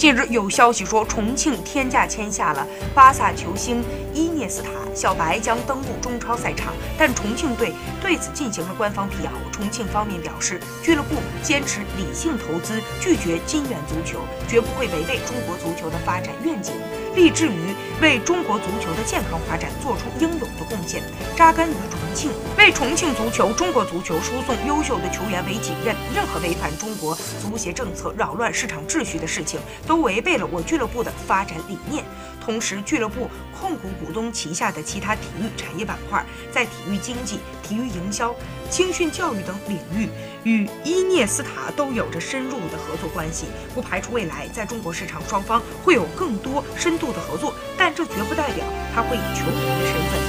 近日有消息说，重庆天价签下了巴萨球星伊涅斯塔，小白将登陆中超赛场。但重庆队对此进行了官方辟谣。重庆方面表示，俱乐部坚持理性投资，拒绝金元足球，绝不会违背中国足球的发展愿景，立志于为中国足球的健康发展做出应有的贡献。扎根于重庆，为重庆足球、中国足球输送优秀的球员为己任。任何违反中国足协政策、扰乱市场秩序的事情，都违背了我俱乐部的发展理念。同时，俱乐部控股股东旗下的其他体育产业板块，在体育经济、体育营销、青训教育等领域，与伊涅斯塔都有着深入的合作关系。不排除未来在中国市场双方会有更多深度的合作，但这绝不代表他会以球员的身份。